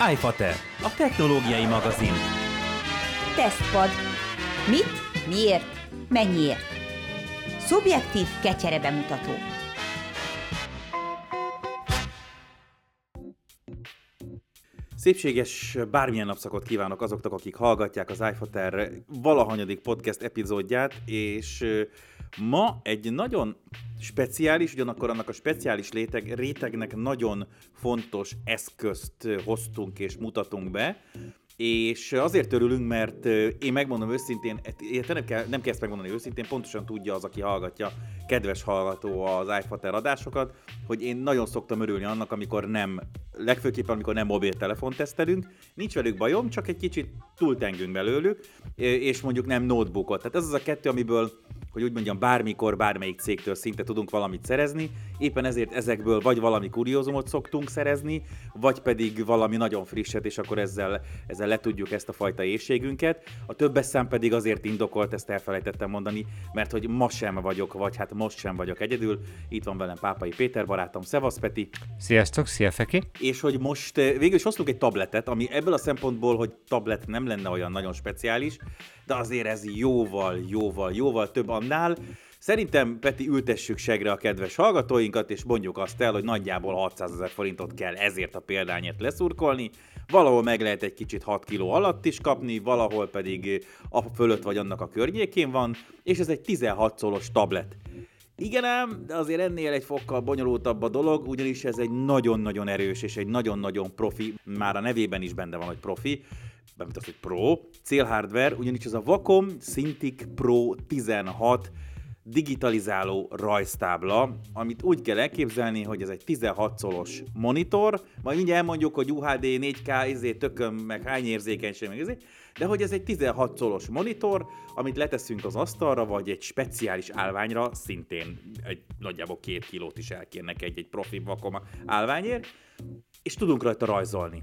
iFater, a technológiai magazin. Tesztpad. Mit, miért, mennyiért? Szubjektív kecsere bemutató. Szépséges bármilyen napszakot kívánok azoknak, akik hallgatják az iFater valahanyadik podcast epizódját, és ma egy nagyon speciális, ugyanakkor annak a speciális réteg, rétegnek nagyon fontos eszközt hoztunk és mutatunk be, és azért örülünk, mert én megmondom őszintén, nem kell, nem kell ezt megmondani őszintén, pontosan tudja az, aki hallgatja, kedves hallgató az iFater adásokat, hogy én nagyon szoktam örülni annak, amikor nem, legfőképpen amikor nem mobiltelefon tesztelünk, nincs velük bajom, csak egy kicsit túltengünk belőlük, és mondjuk nem notebookot. Tehát ez az a kettő, amiből hogy úgy mondjam, bármikor, bármelyik cégtől szinte tudunk valamit szerezni, éppen ezért ezekből vagy valami kuriózumot szoktunk szerezni, vagy pedig valami nagyon frisset, és akkor ezzel, ezzel letudjuk ezt a fajta éjségünket. A többes szám pedig azért indokolt, ezt elfelejtettem mondani, mert hogy ma sem vagyok, vagy hát most sem vagyok egyedül. Itt van velem Pápai Péter barátom, Szevasz Peti. Sziasztok, szia Feki. És hogy most eh, végül is hoztunk egy tabletet, ami ebből a szempontból, hogy tablet nem lenne olyan nagyon speciális, de azért ez jóval, jóval, jóval több annál. Szerintem, Peti, ültessük segre a kedves hallgatóinkat, és mondjuk azt el, hogy nagyjából 600 ezer forintot kell ezért a példányért leszurkolni. Valahol meg lehet egy kicsit 6 kiló alatt is kapni, valahol pedig a fölött vagy annak a környékén van, és ez egy 16 szolos tablet. Igen ám, de azért ennél egy fokkal bonyolultabb a dolog, ugyanis ez egy nagyon-nagyon erős és egy nagyon-nagyon profi, már a nevében is benne van, hogy profi, bármint az, hogy Pro, célhardware, ugyanis ez a Wacom Cintiq Pro 16 digitalizáló rajztábla, amit úgy kell elképzelni, hogy ez egy 16 szolos monitor, majd mindjárt elmondjuk, hogy UHD, 4K, izé, tököm, meg hány érzékenység, meg izé, de hogy ez egy 16 szolos monitor, amit leteszünk az asztalra, vagy egy speciális állványra, szintén egy nagyjából két kilót is elkérnek egy, egy profi Wacom állványért, és tudunk rajta rajzolni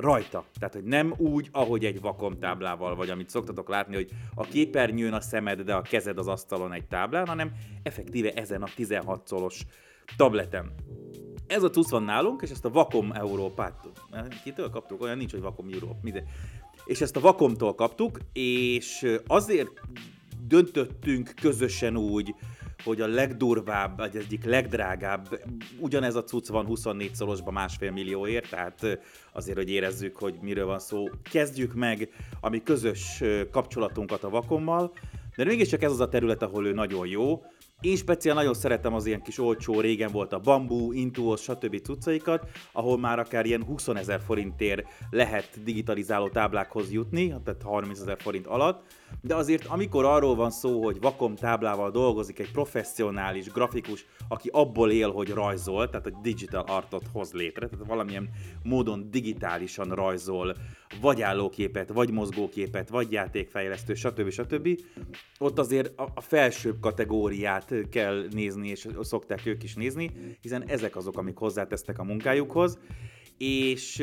rajta. Tehát, hogy nem úgy, ahogy egy vakom táblával, vagy amit szoktatok látni, hogy a képernyőn a szemed, de a kezed az asztalon egy táblán, hanem effektíve ezen a 16 szolos tableten. Ez a cucc van nálunk, és ezt a Vakom Európát, kitől kaptuk? Olyan nincs, hogy Vakom Európa. Minden. És ezt a Vakomtól kaptuk, és azért döntöttünk közösen úgy, hogy a legdurvább, vagy egyik legdrágább, ugyanez a cucc van 24 szorosban másfél millióért, tehát azért, hogy érezzük, hogy miről van szó. Kezdjük meg a mi közös kapcsolatunkat a Vakommal, de mégiscsak ez az a terület, ahol ő nagyon jó, én speciál nagyon szeretem az ilyen kis olcsó, régen volt a bambú, intuos, stb. cuccaikat, ahol már akár ilyen 20 ezer forintért lehet digitalizáló táblákhoz jutni, tehát 30 ezer forint alatt, de azért amikor arról van szó, hogy vakom táblával dolgozik egy professzionális grafikus, aki abból él, hogy rajzol, tehát a digital artot hoz létre, tehát valamilyen módon digitálisan rajzol, vagy állóképet, vagy mozgóképet, vagy játékfejlesztő, stb. stb. Ott azért a, felsőbb kategóriát kell nézni, és szokták ők is nézni, hiszen ezek azok, amik hozzátesznek a munkájukhoz, és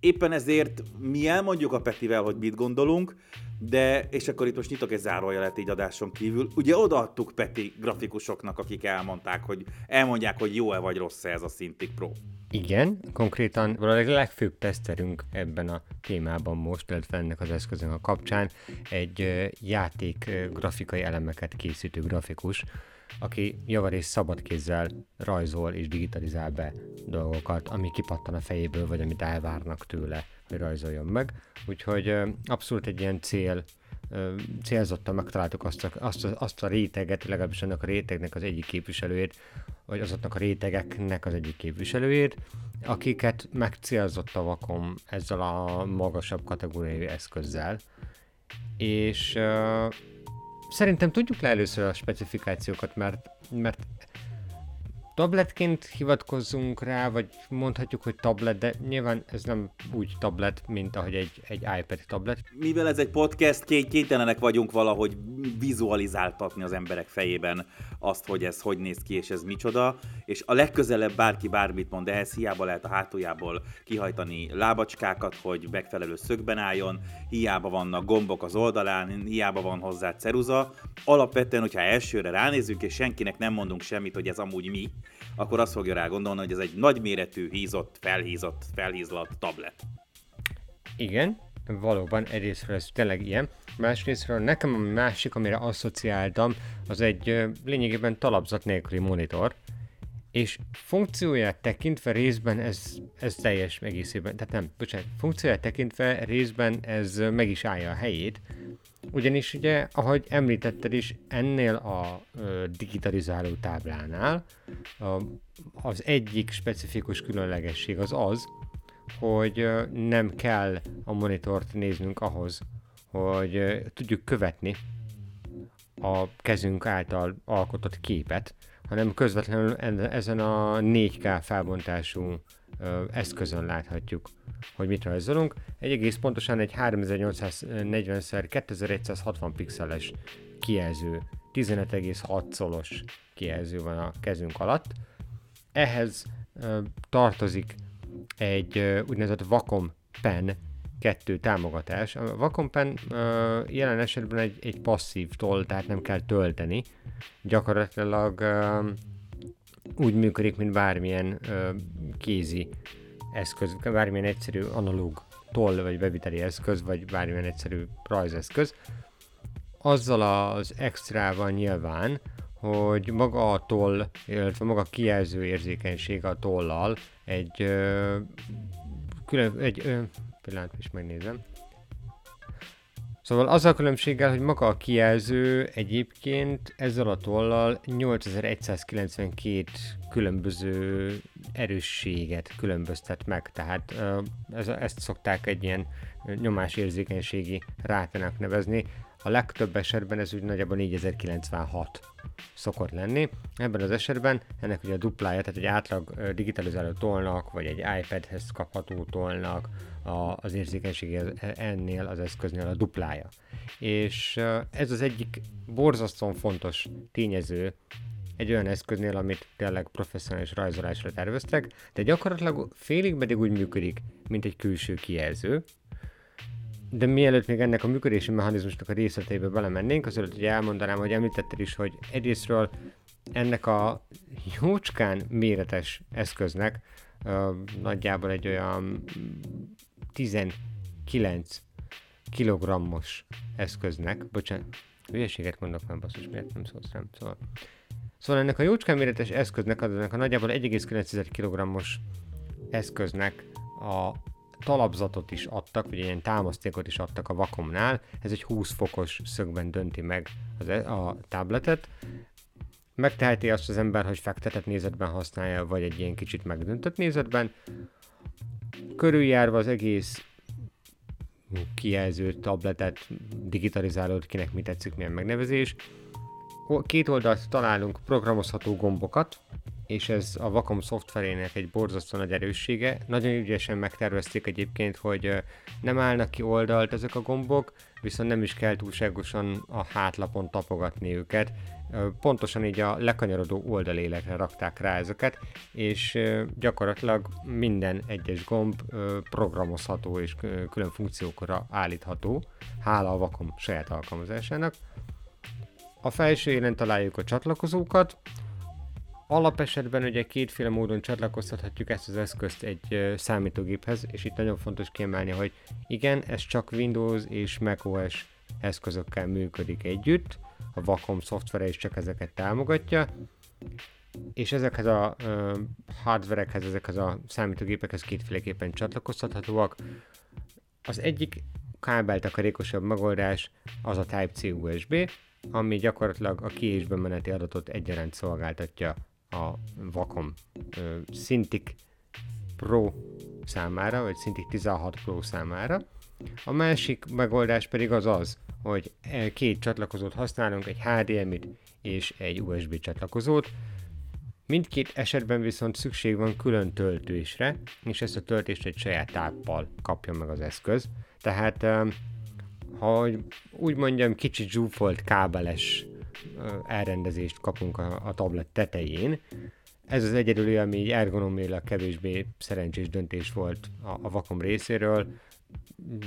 éppen ezért mi elmondjuk a Petivel, hogy mit gondolunk, de, és akkor itt most nyitok egy zárójelet így adáson kívül, ugye odaadtuk Peti grafikusoknak, akik elmondták, hogy elmondják, hogy jó-e vagy rossz-e ez a Cintiq Pro. Igen, konkrétan a legfőbb teszterünk ebben a témában most, illetve ennek az eszközön a kapcsán egy játék grafikai elemeket készítő grafikus, aki javarészt szabad kézzel rajzol és digitalizál be dolgokat, ami kipattan a fejéből, vagy amit elvárnak tőle, hogy rajzoljon meg. Úgyhogy abszolút egy ilyen cél, célzottan megtaláltuk azt a, azt, a, azt a réteget, legalábbis annak a rétegnek az egyik képviselőjét, vagy azoknak a rétegeknek az egyik képviselőjét, akiket megcélzott a vakom ezzel a magasabb kategóriai eszközzel. És szerintem tudjuk le először a specifikációkat, mert, mert tabletként hivatkozzunk rá, vagy mondhatjuk, hogy tablet, de nyilván ez nem úgy tablet, mint ahogy egy, egy iPad tablet. Mivel ez egy podcast, kénytelenek vagyunk valahogy vizualizáltatni az emberek fejében azt, hogy ez hogy néz ki, és ez micsoda, és a legközelebb bárki bármit mond, ehhez hiába lehet a hátuljából kihajtani lábacskákat, hogy megfelelő szögben álljon, hiába vannak gombok az oldalán, hiába van hozzá ceruza. Alapvetően, hogyha elsőre ránézünk, és senkinek nem mondunk semmit, hogy ez amúgy mi, akkor azt fogja rá gondolni, hogy ez egy nagyméretű, hízott, felhízott, felhízlat tablet. Igen, valóban egyrésztről ez tényleg ilyen. Másrésztről nekem a másik, amire asszociáltam, az egy lényegében talapzat nélküli monitor, és funkcióját tekintve részben ez, ez teljes egészében, tehát nem, bocsánat, funkcióját tekintve részben ez meg is állja a helyét, ugyanis ugye, ahogy említetted is, ennél a ö, digitalizáló táblánál a, az egyik specifikus különlegesség az az, hogy ö, nem kell a monitort néznünk ahhoz, hogy ö, tudjuk követni a kezünk által alkotott képet, hanem közvetlenül ezen a 4K felbontású ö, eszközön láthatjuk, hogy mit rajzolunk. Egy egész pontosan egy 3840x2160 pixeles kijelző, 15,6 szolos kijelző van a kezünk alatt. Ehhez tartozik egy ö, úgynevezett Wacom Pen 2 támogatás. A Wacom Pen jelen esetben egy, egy passzív toll, tehát nem kell tölteni. Gyakorlatilag úgy működik, mint bármilyen kézi eszköz, bármilyen egyszerű analóg toll vagy beviteli eszköz, vagy bármilyen egyszerű rajzeszköz. Azzal az extrával nyilván, hogy maga a toll, illetve maga a kijelző érzékenység a tollal egy ö, külön, egy, ö, pillanat is megnézem. Szóval az a különbséggel, hogy maga a kijelző egyébként ezzel a tollal 8192 különböző erősséget különböztet meg, tehát ez, ezt szokták egy ilyen nyomásérzékenységi rátának nevezni. A legtöbb esetben ez úgy nagyjából 4096 szokott lenni. Ebben az esetben ennek ugye a duplája, tehát egy átlag digitalizáló tollnak, vagy egy iPadhez kapható tollnak a, az érzékenység ennél az eszköznél a duplája. És ez az egyik borzasztóan fontos tényező egy olyan eszköznél, amit tényleg professzionális rajzolásra terveztek, de gyakorlatilag félig pedig úgy működik, mint egy külső kijelző, de mielőtt még ennek a működési mechanizmusnak a részleteibe belemennénk, azért ugye elmondanám, hogy említetted is, hogy egyrésztről ennek a jócskán méretes eszköznek ö, nagyjából egy olyan 19 kilogrammos eszköznek, bocsánat, hülyeséget mondok már, basszus, miért nem szólsz rám, szóval. Szóval ennek a jócskán méretes eszköznek, adnak a nagyjából 1,9 kg-os eszköznek a talapzatot is adtak, vagy ilyen támasztékot is adtak a vakomnál, ez egy 20 fokos szögben dönti meg az, e- a tabletet. Megteheti azt az ember, hogy fektetett nézetben használja, vagy egy ilyen kicsit megdöntött nézetben. Körüljárva az egész kijelző tabletet, digitalizálód, kinek mi tetszik, milyen megnevezés. Két oldalt találunk programozható gombokat, és ez a Wacom szoftverének egy borzasztó nagy erőssége. Nagyon ügyesen megtervezték egyébként, hogy nem állnak ki oldalt ezek a gombok, viszont nem is kell túlságosan a hátlapon tapogatni őket. Pontosan így a lekanyarodó oldalélekre rakták rá ezeket, és gyakorlatilag minden egyes gomb programozható és külön funkciókra állítható, hála a Wacom saját alkalmazásának. A felső élen találjuk a csatlakozókat, Alapesetben ugye kétféle módon csatlakoztathatjuk ezt az eszközt egy számítógéphez, és itt nagyon fontos kiemelni, hogy igen, ez csak Windows és macOS eszközökkel működik együtt, a Wacom szoftvere is csak ezeket támogatja, és ezekhez a uh, hardverekhez, ezekhez a számítógépekhez kétféleképpen csatlakoztathatóak. Az egyik kábeltakarékosabb megoldás az a Type-C USB, ami gyakorlatilag a ki- és bemeneti adatot egyaránt szolgáltatja a Wacom Cintiq Pro számára, vagy Cintiq 16 Pro számára. A másik megoldás pedig az az, hogy e, két csatlakozót használunk, egy HDMI-t és egy USB csatlakozót. Mindkét esetben viszont szükség van külön töltésre, és ezt a töltést egy saját táppal kapja meg az eszköz. Tehát, ha úgy mondjam, kicsit zsúfolt kábeles elrendezést kapunk a, a tablet tetején. Ez az egyedüli, ami ergonomiailag kevésbé szerencsés döntés volt a, a vakom részéről.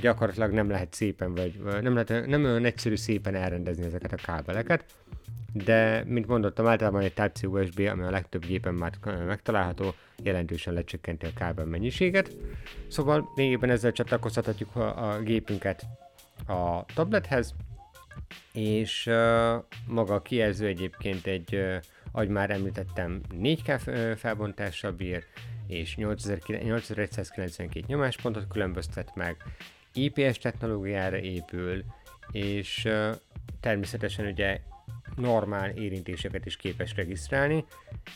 gyakorlatilag nem lehet szépen, vagy nem, lehet, nem olyan egyszerű szépen elrendezni ezeket a kábeleket, de, mint mondottam, általában egy Type-C USB, ami a legtöbb gépen már megtalálható, jelentősen lecsökkenti a kábel mennyiséget. Szóval lényegében ezzel csatlakoztathatjuk a, a gépünket a tablethez, és uh, maga a kijelző egyébként egy, uh, ahogy már említettem, 4K felbontással bír, és 8192 nyomáspontot különböztet meg, IPS technológiára épül, és uh, természetesen ugye normál érintéseket is képes regisztrálni,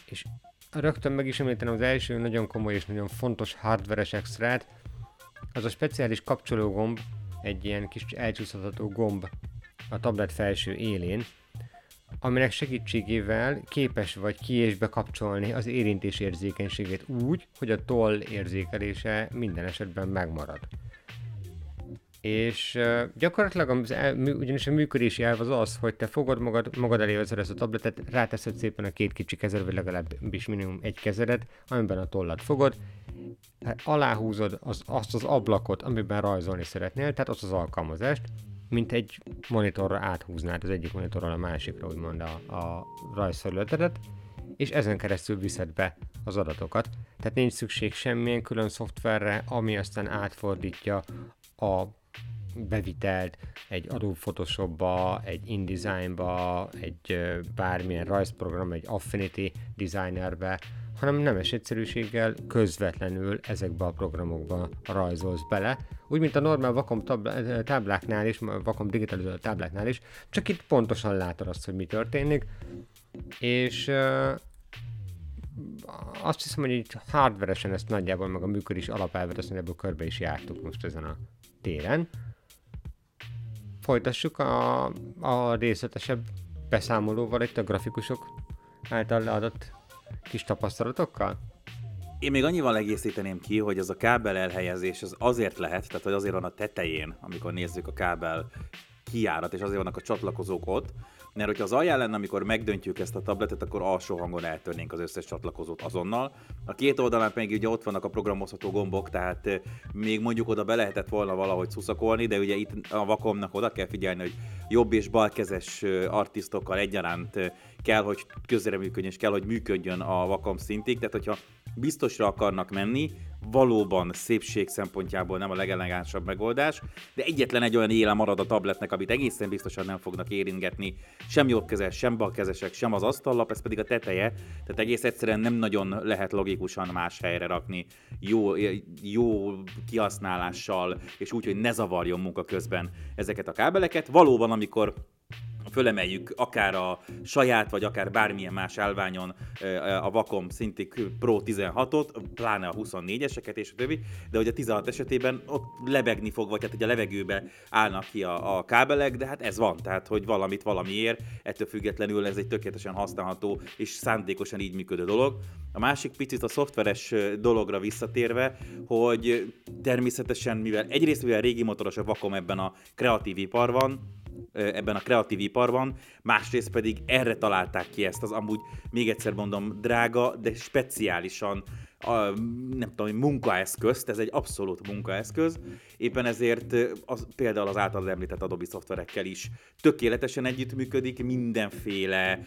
és rögtön meg is említenem az első nagyon komoly és nagyon fontos hardveres extrát, az a speciális kapcsológomb, egy ilyen kis elcsúszható gomb a tablet felső élén, aminek segítségével képes vagy ki és bekapcsolni az érintés érzékenységét úgy, hogy a toll érzékelése minden esetben megmarad. És gyakorlatilag az el, ugyanis a működési elv az az, hogy te fogod magad, magad elé vezet ezt a tabletet, ráteszed szépen a két kicsi kezed, vagy legalábbis minimum egy kezedet, amiben a tollat fogod, hát aláhúzod az, azt az ablakot, amiben rajzolni szeretnél, tehát azt az alkalmazást, mint egy monitorra áthúznád az egyik monitorral a másikra, úgymond a, a rajzfelületedet, és ezen keresztül viszed be az adatokat. Tehát nincs szükség semmilyen külön szoftverre, ami aztán átfordítja a bevitelt egy Adobe Photoshopba, egy InDesignba, egy bármilyen rajzprogram, egy Affinity Designerbe, hanem nemes egyszerűséggel közvetlenül ezekbe a programokba rajzolsz bele, úgy, mint a normál Wacom tábláknál is, Wacom digitalizáló tábláknál is, csak itt pontosan látod azt, hogy mi történik, és azt hiszem, hogy így hardveresen ezt nagyjából meg a működés alapelvet, azt ebből körbe is jártuk most ezen a téren. Folytassuk a, a részletesebb beszámolóval itt a grafikusok által adott kis tapasztalatokkal? Én még annyival egészíteném ki, hogy ez a kábel elhelyezés az azért lehet, tehát hogy azért van a tetején, amikor nézzük a kábel kiárat, és azért vannak a csatlakozók ott, mert hogyha az alján lenne, amikor megdöntjük ezt a tabletet, akkor alsó hangon eltörnénk az összes csatlakozót azonnal. A két oldalán pedig ugye ott vannak a programozható gombok, tehát eh, még mondjuk oda be lehetett volna valahogy szuszakolni, de ugye itt a vakomnak oda kell figyelni, hogy jobb és balkezes eh, artistokkal egyaránt eh, kell, hogy közreműködjön, és kell, hogy működjön a vakom szintig, tehát hogyha biztosra akarnak menni, valóban szépség szempontjából nem a legelegánsabb megoldás, de egyetlen egy olyan éle marad a tabletnek, amit egészen biztosan nem fognak éringetni, sem jobbkezes, sem balkezesek, sem az asztallap, ez pedig a teteje, tehát egész egyszerűen nem nagyon lehet logikusan más helyre rakni, jó, jó kihasználással, és úgy, hogy ne zavarjon munka közben ezeket a kábeleket. Valóban, amikor fölemeljük akár a saját, vagy akár bármilyen más állványon a Wacom Cintiq Pro 16-ot, pláne a 24-eseket és a többi, de hogy a 16 esetében ott lebegni fog, vagy hát hogy a levegőbe állnak ki a, a kábelek, de hát ez van, tehát hogy valamit valamiért, ettől függetlenül ez egy tökéletesen használható és szándékosan így működő dolog. A másik picit a szoftveres dologra visszatérve, hogy természetesen, mivel egyrészt mivel régi motoros a Wacom ebben a kreatív iparban, ebben a kreatív iparban, másrészt pedig erre találták ki ezt az amúgy, még egyszer mondom, drága, de speciálisan a, nem tudom, munkaeszközt, ez egy abszolút munkaeszköz, éppen ezért az, például az által említett Adobe szoftverekkel is tökéletesen együttműködik, mindenféle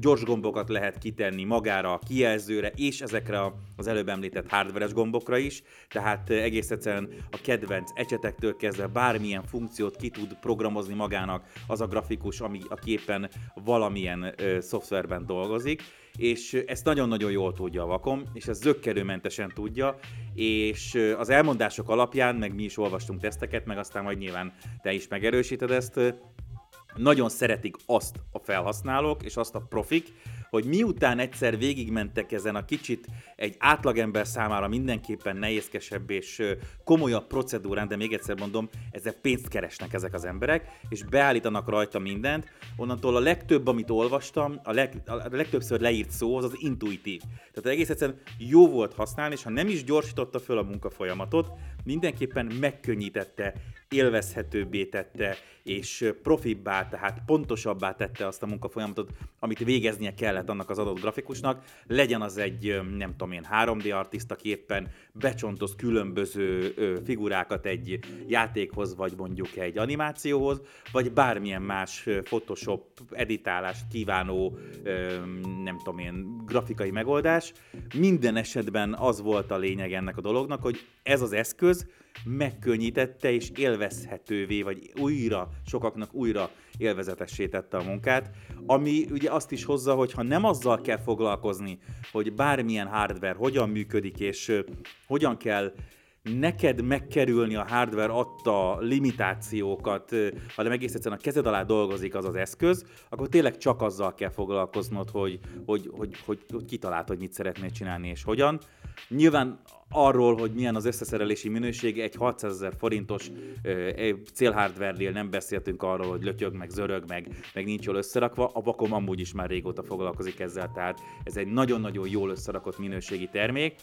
gyors gombokat lehet kitenni magára, a kijelzőre, és ezekre az előbb említett hardveres gombokra is, tehát egész egyszerűen a kedvenc ecsetektől kezdve bármilyen funkciót ki tud programozni magának az a grafikus, ami, aki éppen valamilyen szoftverben dolgozik, és ezt nagyon-nagyon jól tudja a Vakom, és ez zöggerőmentesen tudja, és az elmondások alapján, meg mi is olvastunk teszteket, meg aztán majd nyilván te is megerősíted ezt, nagyon szeretik azt a felhasználók, és azt a profik, hogy miután egyszer végigmentek ezen a kicsit egy átlagember számára mindenképpen nehézkesebb és komolyabb procedúrán, de még egyszer mondom, ezzel pénzt keresnek ezek az emberek, és beállítanak rajta mindent, onnantól a legtöbb, amit olvastam, a, leg, a legtöbbször leírt szó, az az intuitív. Tehát egész egyszerűen jó volt használni, és ha nem is gyorsította föl a munkafolyamatot, mindenképpen megkönnyítette, élvezhetőbbé tette, és profibbá, tehát pontosabbá tette azt a munkafolyamatot, amit végeznie kellett annak az adott grafikusnak, legyen az egy, nem tudom én, 3D artista, aki éppen becsontoz különböző figurákat egy játékhoz, vagy mondjuk egy animációhoz, vagy bármilyen más Photoshop editálást kívánó, nem tudom én, grafikai megoldás. Minden esetben az volt a lényeg ennek a dolognak, hogy ez az eszköz megkönnyítette és élvezhetővé, vagy újra, sokaknak újra élvezetessé tette a munkát, ami ugye azt is hozza, hogy ha nem azzal kell foglalkozni, hogy bármilyen hardware hogyan működik, és hogyan kell neked megkerülni a hardware adta limitációkat, hanem egész egyszerűen a kezed alá dolgozik az az eszköz, akkor tényleg csak azzal kell foglalkoznod, hogy, hogy, hogy, hogy, hogy kitalált, hogy mit szeretnél csinálni és hogyan. Nyilván arról, hogy milyen az összeszerelési minősége, egy 600 ezer forintos célhardware nem beszéltünk arról, hogy lötyög, meg zörög, meg, meg nincs jól összerakva, a Vakom amúgy is már régóta foglalkozik ezzel, tehát ez egy nagyon-nagyon jól összerakott minőségi termék.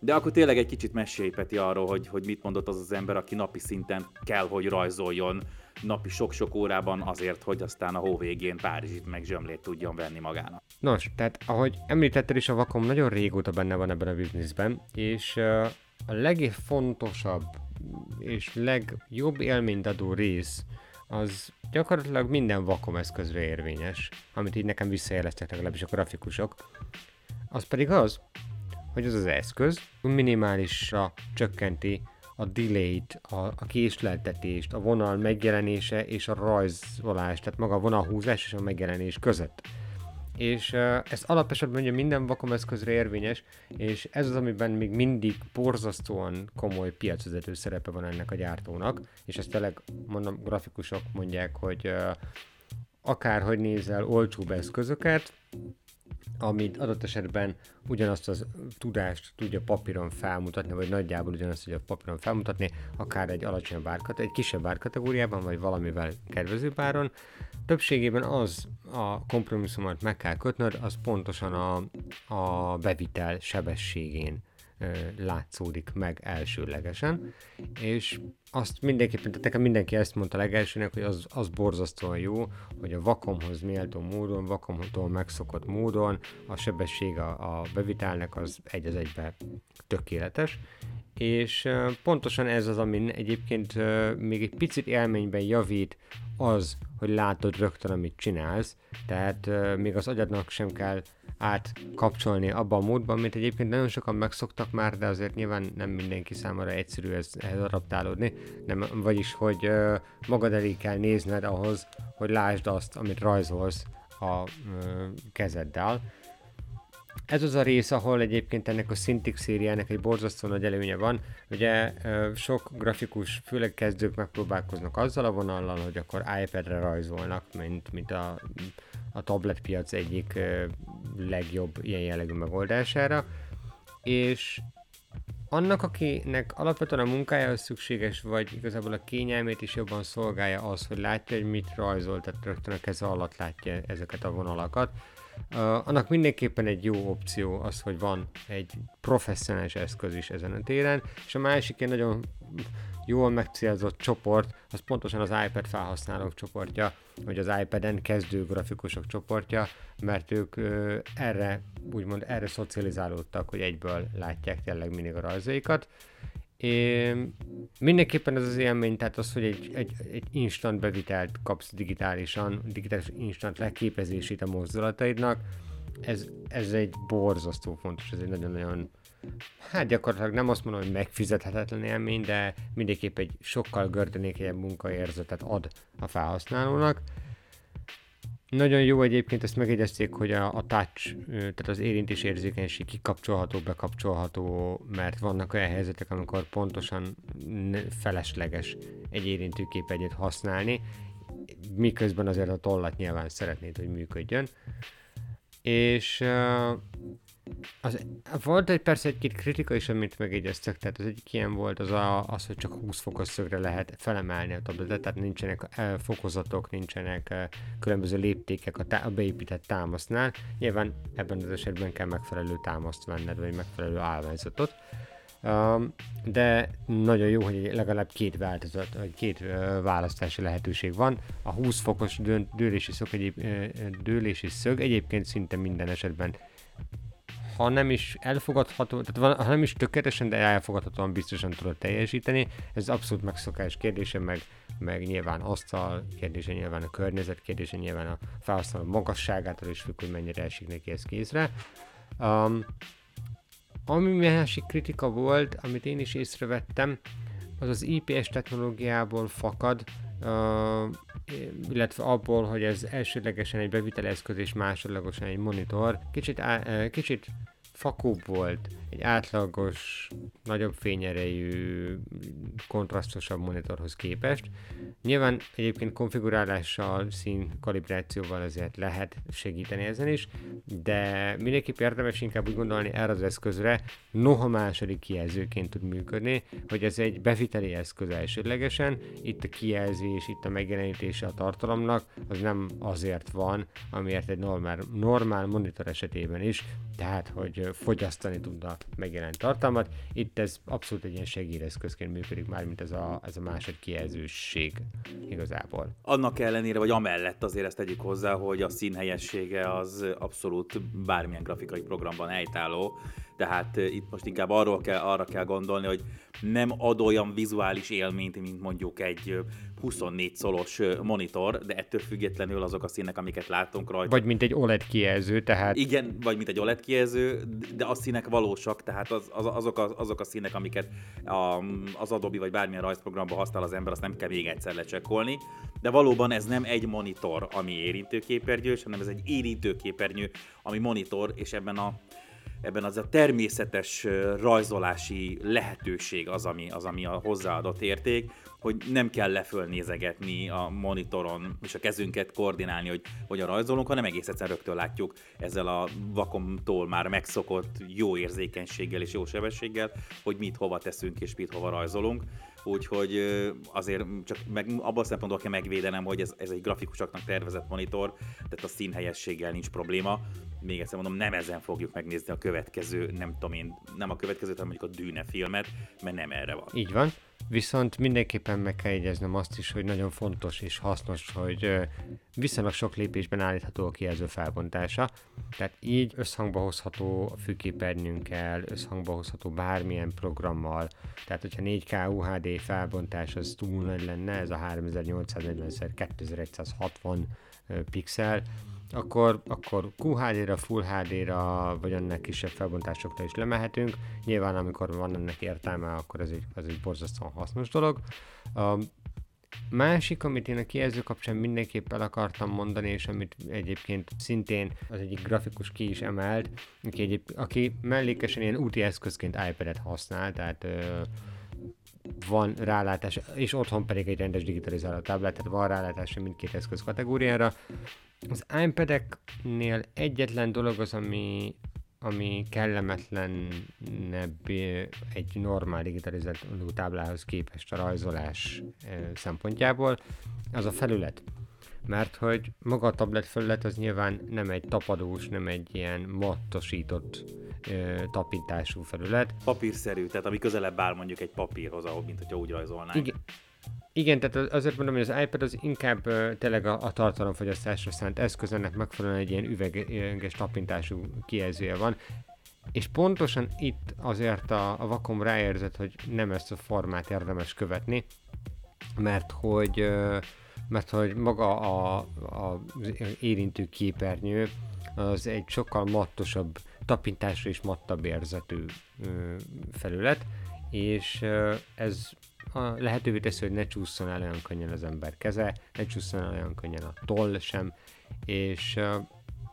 De akkor tényleg egy kicsit mesélj Peti arról, hogy, hogy mit mondott az az ember, aki napi szinten kell, hogy rajzoljon napi sok-sok órában azért, hogy aztán a hó végén Párizsit meg zsömlét tudjon venni magának. Nos, tehát ahogy említetted is, a Vakom nagyon régóta benne van ebben a bizniszben, és uh, a legfontosabb és legjobb élményt adó rész az gyakorlatilag minden vakom eszközre érvényes, amit így nekem visszajeleztek legalábbis a grafikusok. Az pedig az, hogy az az eszköz minimálisra csökkenti a delay-t, a, a késleltetést, a vonal megjelenése és a rajzolás, tehát maga a vonalhúzás és a megjelenés között. És ez alapesetben ugye minden vakom eszközre érvényes, és ez az, amiben még mindig borzasztóan komoly piacvezető szerepe van ennek a gyártónak, és ezt tényleg mondom, grafikusok mondják, hogy akárhogy nézel olcsóbb eszközöket, amit adott esetben ugyanazt az tudást tudja papíron felmutatni, vagy nagyjából ugyanazt tudja papíron felmutatni, akár egy alacsonyabb árkat, egy kisebb árkategóriában, vagy valamivel kedvezőbb áron. Többségében az a kompromisszumot meg kell kötnöd, az pontosan a, a bevitel sebességén látszódik meg elsőlegesen, és azt mindenképpen, tehát nekem mindenki ezt mondta legelsőnek, hogy az, az borzasztóan jó, hogy a vakomhoz méltó módon, vakomtól megszokott módon a sebesség a, a bevitelnek az egy az egybe tökéletes, és pontosan ez az, ami egyébként még egy picit élményben javít az, hogy látod rögtön, amit csinálsz, tehát még az agyadnak sem kell átkapcsolni abban a módban, mint egyébként nagyon sokan megszoktak már, de azért nyilván nem mindenki számára egyszerű ez, ehhez adaptálódni, nem, vagyis, hogy uh, magad elé kell nézned ahhoz, hogy lásd azt, amit rajzolsz a uh, kezeddel. Ez az a rész, ahol egyébként ennek a Cintiq szériának egy borzasztó nagy előnye van. Ugye sok grafikus, főleg kezdők megpróbálkoznak azzal a vonallal, hogy akkor iPad-re rajzolnak, mint, mint a a tabletpiac egyik legjobb ilyen jellegű megoldására, és annak, akinek alapvetően a munkája szükséges, vagy igazából a kényelmét is jobban szolgálja az, hogy látja, hogy mit rajzol, tehát rögtön a keze alatt látja ezeket a vonalakat, Uh, annak mindenképpen egy jó opció az, hogy van egy professzionális eszköz is ezen a téren, és a másik egy nagyon jól megcélzott csoport, az pontosan az iPad felhasználók csoportja, vagy az iPad-en kezdő grafikusok csoportja, mert ők ö, erre, úgymond erre szocializálódtak, hogy egyből látják tényleg mindig a rajzaikat. É, mindenképpen ez az élmény, tehát az, hogy egy, egy, egy instant bevitelt kapsz digitálisan, digitális instant leképezését a mozdulataidnak, ez, ez egy borzasztó fontos, ez egy nagyon-nagyon hát gyakorlatilag nem azt mondom, hogy megfizethetetlen élmény, de mindenképp egy sokkal gördülékenyebb munkaérzetet ad a felhasználónak. Nagyon jó egyébként, ezt megjegyezték, hogy a, a touch, tehát az érintés érzékenység kikapcsolható, bekapcsolható, mert vannak olyan helyzetek, amikor pontosan felesleges egy érintőképegyet használni, miközben azért a tollat nyilván szeretnéd, hogy működjön. És az, volt egy persze egy-két kritika is, amit megjegyeztek, tehát az egyik ilyen volt az, a, az, hogy csak 20 fokos szögre lehet felemelni a tabletet, tehát nincsenek eh, fokozatok, nincsenek eh, különböző léptékek a, tá- a beépített támasznál. Nyilván ebben az esetben kell megfelelő támaszt venned, vagy megfelelő állványzatot. Um, de nagyon jó, hogy legalább két változat, vagy két uh, választási lehetőség van. A 20 fokos dő, dőlési, szög egyéb, uh, dőlési szög egyébként szinte minden esetben ha nem is elfogadható, tehát van, ha nem is tökéletesen, de elfogadhatóan biztosan tudod teljesíteni. Ez abszolút megszokás kérdése, meg, meg nyilván asztal kérdése, nyilván a környezet kérdése, nyilván a felhasználó magasságától is függ, hogy mennyire esik neki ez kézre. Um, ami másik kritika volt, amit én is észrevettem, az az IPS technológiából fakad, illetve abból, hogy ez elsődlegesen egy beviteleszköz és másodlagosan egy monitor. Kicsit, á, kicsit fakóbb volt, egy átlagos, nagyobb fényerejű, kontrasztosabb monitorhoz képest. Nyilván egyébként konfigurálással, szín kalibrációval ezért lehet segíteni ezen is, de mindenképp érdemes inkább úgy gondolni erre az eszközre, noha második kijelzőként tud működni, hogy ez egy beviteli eszköz elsődlegesen, itt a kijelzés, itt a megjelenítése a tartalomnak, az nem azért van, amiért egy normál, normál monitor esetében is, tehát hogy fogyasztani tudna megjelent tartalmat. Itt ez abszolút egy ilyen segédeszközként működik már, mint ez a, ez a másod kijelzőség igazából. Annak ellenére, vagy amellett azért ezt tegyük hozzá, hogy a színhelyessége az abszolút bármilyen grafikai programban helytálló, tehát itt most inkább arról kell, arra kell gondolni, hogy nem ad olyan vizuális élményt, mint mondjuk egy 24 szolos monitor, de ettől függetlenül azok a színek, amiket látunk rajta. Vagy mint egy OLED kijelző, tehát... Igen, vagy mint egy OLED kijelző, de a színek valósak, tehát az, az, azok, a, azok a színek, amiket a, az Adobe vagy bármilyen rajzprogramban használ az ember, azt nem kell még egyszer lecsekkolni. De valóban ez nem egy monitor, ami érintőképernyő, hanem ez egy érintőképernyő, ami monitor, és ebben a ebben az a természetes rajzolási lehetőség az, ami, az, ami a hozzáadott érték, hogy nem kell lefölnézegetni a monitoron, és a kezünket koordinálni, hogy hogyan rajzolunk, hanem egész egyszer rögtön látjuk ezzel a vakomtól már megszokott jó érzékenységgel és jó sebességgel, hogy mit hova teszünk és mit hova rajzolunk. Úgyhogy azért csak meg, abban a szempontból kell megvédenem, hogy ez, ez egy grafikusoknak tervezett monitor, tehát a színhelyességgel nincs probléma. Még egyszer mondom, nem ezen fogjuk megnézni a következő, nem tudom én, nem a következőt, hanem mondjuk a Dűne filmet, mert nem erre van. Így van. Viszont mindenképpen meg kell jegyeznem azt is, hogy nagyon fontos és hasznos, hogy viszonylag sok lépésben állítható a kijelző felbontása. Tehát így összhangba hozható a fűképernyőnkkel, összhangba hozható bármilyen programmal. Tehát, hogyha 4K UHD felbontás az túl nagy lenne, ez a 3840x2160 pixel, akkor, akkor QHD-ra, Full HD-ra, vagy annak kisebb felbontásokra is lemehetünk. Nyilván, amikor van ennek értelme, akkor ez egy, ez egy borzasztóan hasznos dolog. A másik, amit én a kijelző kapcsán mindenképp el akartam mondani, és amit egyébként szintén az egyik grafikus ki is emelt, aki, egyéb, aki mellékesen ilyen úti eszközként iPad-et használ, tehát ö, van rálátás, és otthon pedig egy rendes digitalizáló táblát, tehát van rálátás mindkét eszköz kategóriára. Az iPad-eknél egyetlen dolog az, ami, ami kellemetlenebb egy normál digitalizáló táblához képest a rajzolás szempontjából, az a felület. Mert hogy maga a tablet felület az nyilván nem egy tapadós, nem egy ilyen mattosított tapintású felület. Papírszerű, tehát ami közelebb áll mondjuk egy papírhoz, ahogy, mint hogyha úgy rajzolnánk. Igen, igen, tehát azért mondom, hogy az iPad az inkább uh, tényleg a, a tartalomfogyasztásra szánt eszköz, ennek megfelelően egy ilyen üveges tapintású kijelzője van. És pontosan itt azért a, a vakom ráérzett, hogy nem ezt a formát érdemes követni, mert hogy, uh, mert hogy maga a, a érintő képernyő az egy sokkal mattosabb, tapintásra is mattabb érzetű felület, és ez a lehetővé teszi, hogy ne csúszson el olyan könnyen az ember keze, ne csúszson el olyan könnyen a toll sem, és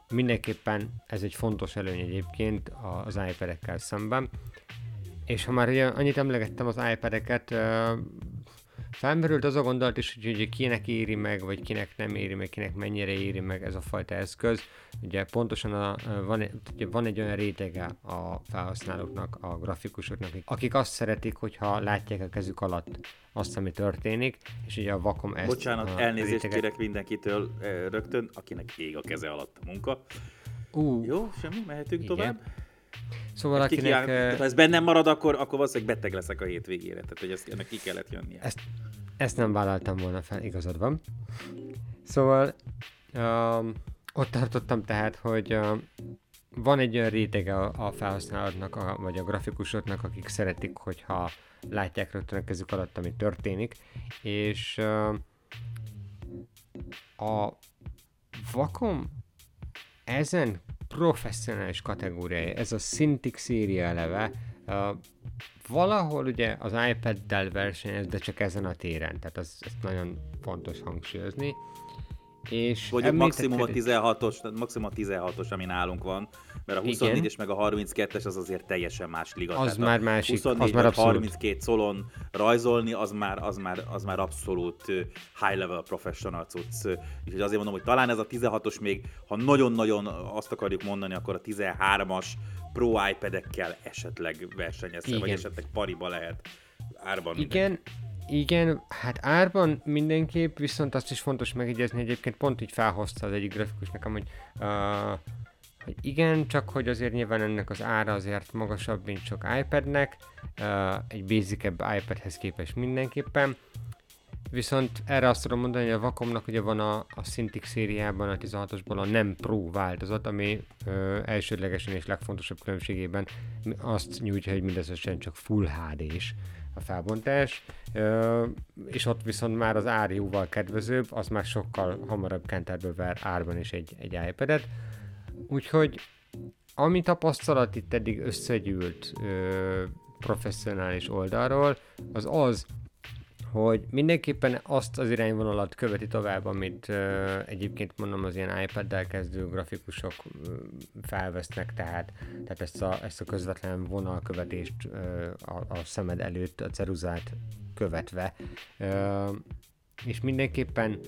mindenképpen ez egy fontos előny egyébként az iPad-ekkel szemben. És ha már annyit emlegettem az iPad-eket, Felmerült az a gondolat is, hogy ugye kinek éri meg, vagy kinek nem éri meg, kinek mennyire éri meg ez a fajta eszköz. Ugye pontosan a, van, ugye van egy olyan rétege a felhasználóknak, a grafikusoknak, akik azt szeretik, hogyha látják a kezük alatt azt, ami történik, és ugye a vakom ezt... Bocsánat, a elnézést réteget... kérek mindenkitől rögtön, akinek ég a keze alatt a munka. Uh, Jó, semmi, mehetünk igen. tovább. Szóval Ki akinek... kiáll- tehát, ha ez bennem marad, akkor, akkor valószínűleg beteg leszek a hétvégére. Tehát, hogy ezt, ennek ki kellett jönnie. Ezt, ezt nem vállaltam volna fel, igazad van. Szóval um, ott tartottam tehát, hogy um, van egy olyan rétege a, a felhasználóknak, a, vagy a grafikusoknak, akik szeretik, hogyha látják rögtön a kezük alatt, ami történik, és um, a Vakom ezen professzionális kategóriája, ez a Cintiq széria eleve, valahol ugye az iPad-del versenyez, de csak ezen a téren, tehát az, ezt nagyon fontos hangsúlyozni. És Mondjuk maximum a említetted- 16-os, tehát maximum a 16-os, ami nálunk van, mert a Igen. 24-es meg a 32-es az azért teljesen más liga. Az Tehát már másik, az 24 már vagy abszolút. 32 szolon rajzolni, az már, az már, az már abszolút high level professional cucc. Úgyhogy azért mondom, hogy talán ez a 16-os még, ha nagyon-nagyon azt akarjuk mondani, akkor a 13-as Pro iPad-ekkel esetleg versenyezhet, vagy esetleg pariba lehet árban. Igen, igen, hát árban mindenképp, viszont azt is fontos megjegyezni, egyébként pont így felhozta az egyik grafikus nekem, hogy, uh, hogy igen, csak hogy azért nyilván ennek az ára azért magasabb, mint sok iPadnek, uh, egy basicebb iPadhez képest mindenképpen, Viszont erre azt tudom mondani, hogy a Vacomnak ugye van a, a Cintiq szériában, a 16-osból a nem Pro változat, ami ö, elsődlegesen és legfontosabb különbségében azt nyújtja, hogy mindösszesen csak Full HD-s a felbontás, és ott viszont már az ár jóval kedvezőbb, az már sokkal hamarabb kenterbe ver árban is egy, egy iPad-et. Úgyhogy ami tapasztalat itt eddig összegyűlt professzionális oldalról, az az, hogy mindenképpen azt az irányvonalat követi tovább, amit ö, egyébként mondom az ilyen iPad-del kezdő grafikusok ö, felvesznek, tehát, tehát ezt, a, ezt a közvetlen vonalkövetést ö, a, a szemed előtt, a ceruzát követve. Ö, és mindenképpen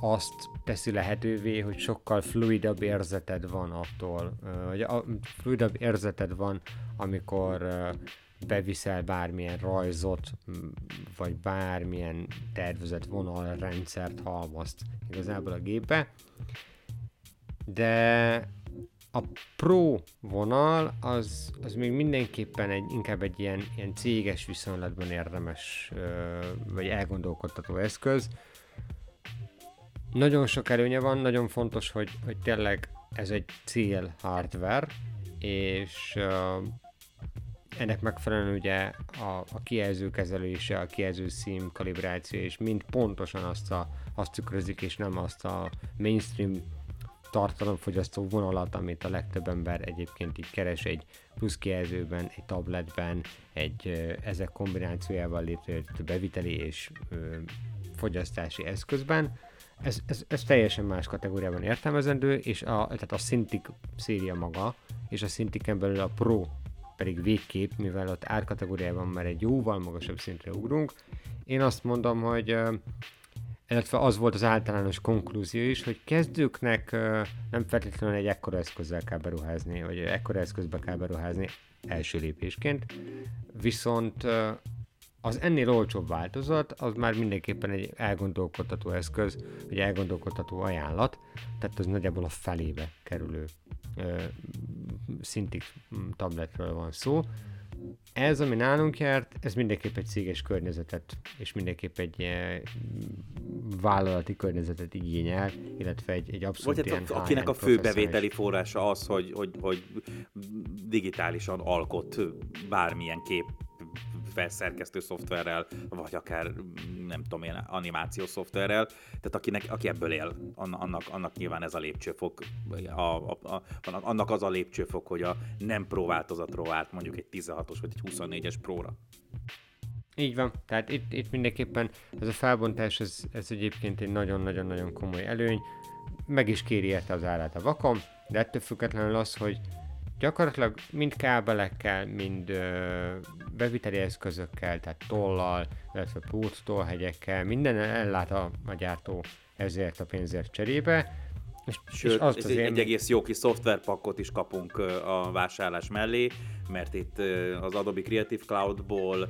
azt teszi lehetővé, hogy sokkal fluidabb érzeted van attól, hogy a fluidabb érzeted van, amikor beviszel bármilyen rajzot, vagy bármilyen tervezett vonalrendszert halmozt igazából a gépbe. De a Pro vonal az, az még mindenképpen egy, inkább egy ilyen, ilyen céges viszonylatban érdemes, vagy elgondolkodtató eszköz. Nagyon sok előnye van, nagyon fontos, hogy, hogy tényleg ez egy cél hardware, és ennek megfelelően ugye a, a kijelző kezelése, a kijelző szím kalibráció, és mind pontosan azt, a, azt tükrözik, és nem azt a mainstream tartalomfogyasztó vonalat, amit a legtöbb ember egyébként így keres egy plusz kijelzőben, egy tabletben, egy ezek kombinációjával létrejött beviteli és ö, fogyasztási eszközben. Ez, ez, ez teljesen más kategóriában értelmezendő, és a, tehát a Cintiq széria maga, és a Cintiqen belül a Pro pedig végképp, mivel ott árkategóriában már egy jóval magasabb szintre ugrunk. Én azt mondom, hogy illetve az volt az általános konklúzió is, hogy kezdőknek nem feltétlenül egy ekkora eszközzel kell beruházni, vagy ekkora eszközbe kell beruházni első lépésként, viszont az ennél olcsóbb változat, az már mindenképpen egy elgondolkodtató eszköz, vagy elgondolkodtató ajánlat, tehát az nagyjából a felébe kerülő szintig tabletről van szó. Ez, ami nálunk járt, ez mindenképp egy céges környezetet, és mindenképp egy eh, vállalati környezetet igényel, illetve egy, egy abszolút Vagy ilyen hát akinek a fő bevételi forrása az, hogy, hogy, hogy digitálisan alkot bármilyen kép felszerkesztő szoftverrel, vagy akár nem tudom én, animációs szoftverrel, tehát akinek, aki ebből él, an- annak, annak nyilván ez a lépcsőfok, a, a, a, annak az a lépcsőfok, hogy a nem pro változatról át mondjuk egy 16-os vagy egy 24-es próra. Így van, tehát itt, itt mindenképpen ez a felbontás, ez, ez egyébként egy nagyon-nagyon-nagyon komoly előny, meg is kéri érte az árát a vakom, de ettől függetlenül az, hogy gyakorlatilag mind kábelekkel, mind ö, beviteli eszközökkel, tehát tollal, illetve pót tollhegyekkel, minden ellát a, a gyártó ezért a pénzért cserébe, és, Sőt, és azt ez az egy, én... egy egész jó kis szoftverpakkot is kapunk a vásárlás mellé, mert itt az Adobe Creative Cloudból,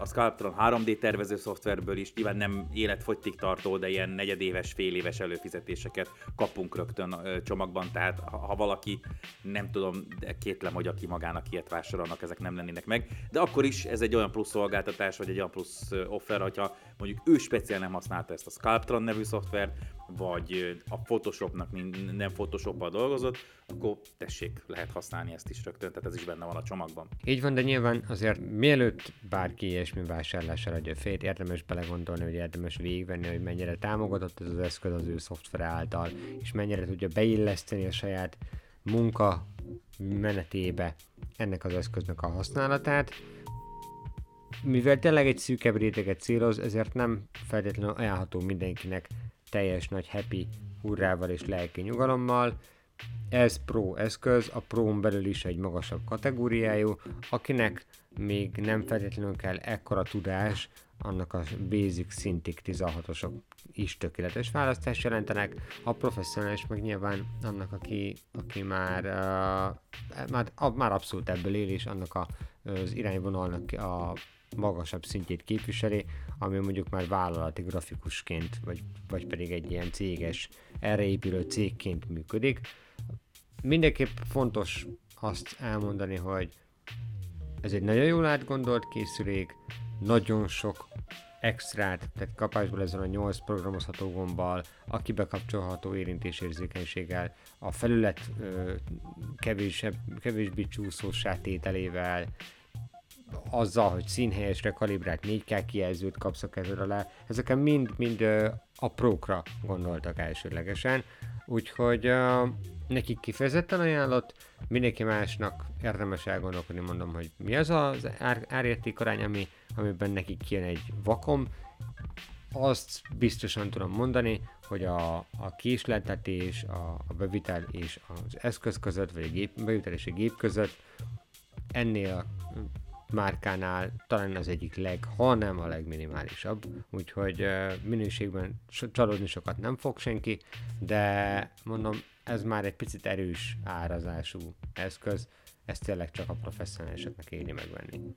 a Sculptron 3D tervező szoftverből is nyilván nem életfogytig tartó, de ilyen negyedéves, fél éves előfizetéseket kapunk rögtön csomagban, tehát ha valaki, nem tudom, kétlem, hogy aki magának ilyet vásárolnak, ezek nem lennének meg, de akkor is ez egy olyan plusz szolgáltatás, vagy egy olyan plusz offer, hogyha mondjuk ő speciál nem használta ezt a Sculptron nevű szoftvert, vagy a Photoshopnak nem Photoshop-bal dolgozott, akkor tessék, lehet használni ezt is rögtön, tehát ez is benne van a csomagban. Így van, de nyilván azért mielőtt bárki ilyesmi vásárlására adja fét, érdemes belegondolni, hogy érdemes végigvenni, hogy mennyire támogatott ez az eszköz az ő szoftvere által, és mennyire tudja beilleszteni a saját munka menetébe ennek az eszköznek a használatát, mivel tényleg egy szűkebb réteget céloz, ezért nem feltétlenül ajánlható mindenkinek teljes nagy happy hurrával és lelki nyugalommal. Ez Pro eszköz, a pro belül is egy magasabb kategóriájú, akinek még nem feltétlenül kell ekkora tudás, annak a basic szintig 16-osok is tökéletes választás jelentenek, a professzionális meg nyilván annak, aki, aki már, uh, már, már abszolút ebből él, és annak a, az irányvonalnak a magasabb szintjét képviseli, ami mondjuk már vállalati grafikusként, vagy, vagy pedig egy ilyen céges, erre épülő cégként működik. Mindenképp fontos azt elmondani, hogy ez egy nagyon jól átgondolt készülék, nagyon sok extrát, tehát kapásból ezen a 8 programozható gombbal, aki bekapcsolható érintésérzékenységgel, a felület ö, kevésebb, kevésbé csúszós tételével, azzal, hogy színhelyesre kalibrált 4K kijelzőt kapsz a kezed alá, ezeken mind-mind a prókra gondoltak elsőlegesen, úgyhogy uh, nekik kifejezetten ajánlott, mindenki másnak érdemes elgondolkodni, mondom, hogy mi az az ár, árérték arány, ami, amiben nekik kijön egy vakom, azt biztosan tudom mondani, hogy a, a késletetés, a, a bevitel és az eszköz között, vagy a gép, bevitel és a gép között ennél márkánál talán az egyik leg, ha nem a legminimálisabb, úgyhogy minőségben csalódni sokat nem fog senki, de mondom, ez már egy picit erős árazású eszköz, ezt tényleg csak a professzionálisoknak éri megvenni.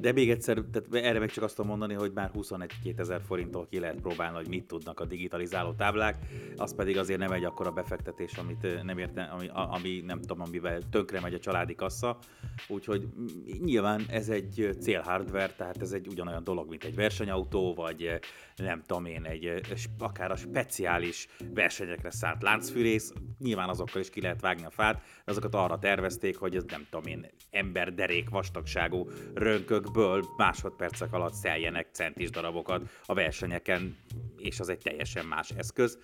De még egyszer, tehát erre meg csak azt tudom mondani, hogy már 21 ezer forinttól ki lehet próbálni, hogy mit tudnak a digitalizáló táblák, az pedig azért nem egy akkora befektetés, amit nem érte, ami, ami nem tudom, amivel tönkre megy a családi kassa. Úgyhogy nyilván ez egy célhardware, tehát ez egy ugyanolyan dolog, mint egy versenyautó, vagy nem tudom én, egy akár a speciális versenyekre szánt láncfűrész, nyilván azokkal is ki lehet vágni a fát, azokat arra tervezték, hogy ez nem tudom én, ember derék vastagságú rönkökből másodpercek alatt szeljenek centis darabokat a versenyeken, és az egy teljesen más eszköz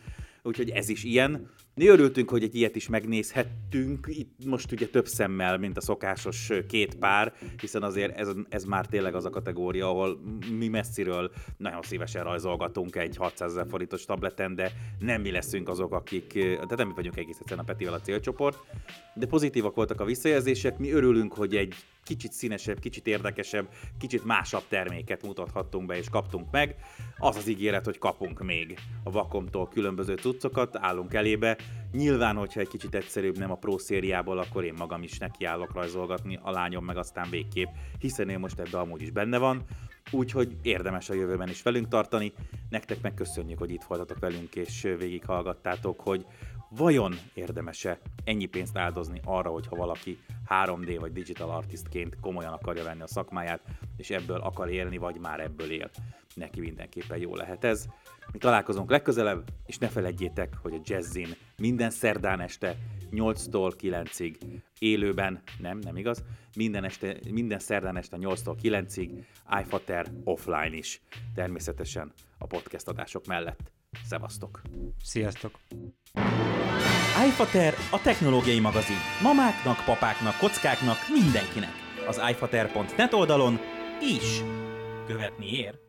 úgyhogy ez is ilyen. Mi örültünk, hogy egy ilyet is megnézhettünk, itt most ugye több szemmel, mint a szokásos két pár, hiszen azért ez, ez már tényleg az a kategória, ahol mi messziről nagyon szívesen rajzolgatunk egy 600 ezer forintos tableten, de nem mi leszünk azok, akik, de nem mi vagyunk egész egyszerűen a Petivel a célcsoport, de pozitívak voltak a visszajelzések, mi örülünk, hogy egy kicsit színesebb, kicsit érdekesebb, kicsit másabb terméket mutathattunk be és kaptunk meg. Az az ígéret, hogy kapunk még a Vakomtól különböző cuccokat, állunk elébe. Nyilván, hogyha egy kicsit egyszerűbb nem a Pro szériából, akkor én magam is nekiállok rajzolgatni, a lányom meg aztán végképp, hiszen én most ebbe amúgy is benne van. Úgyhogy érdemes a jövőben is velünk tartani. Nektek megköszönjük, hogy itt voltatok velünk és végighallgattátok, hogy vajon érdemese ennyi pénzt áldozni arra, hogyha valaki 3D vagy digital artistként komolyan akarja venni a szakmáját, és ebből akar élni, vagy már ebből él. Neki mindenképpen jó lehet ez. Mi találkozunk legközelebb, és ne felejtjétek, hogy a Jazzin minden szerdán este 8-tól 9-ig élőben, nem, nem igaz, minden, este, minden szerdán este 8-tól 9-ig, iFater offline is, természetesen a podcast adások mellett. Szevasztok! Sziasztok! iFater a technológiai magazin. Mamáknak, papáknak, kockáknak, mindenkinek. Az iFater.net oldalon is követni ér.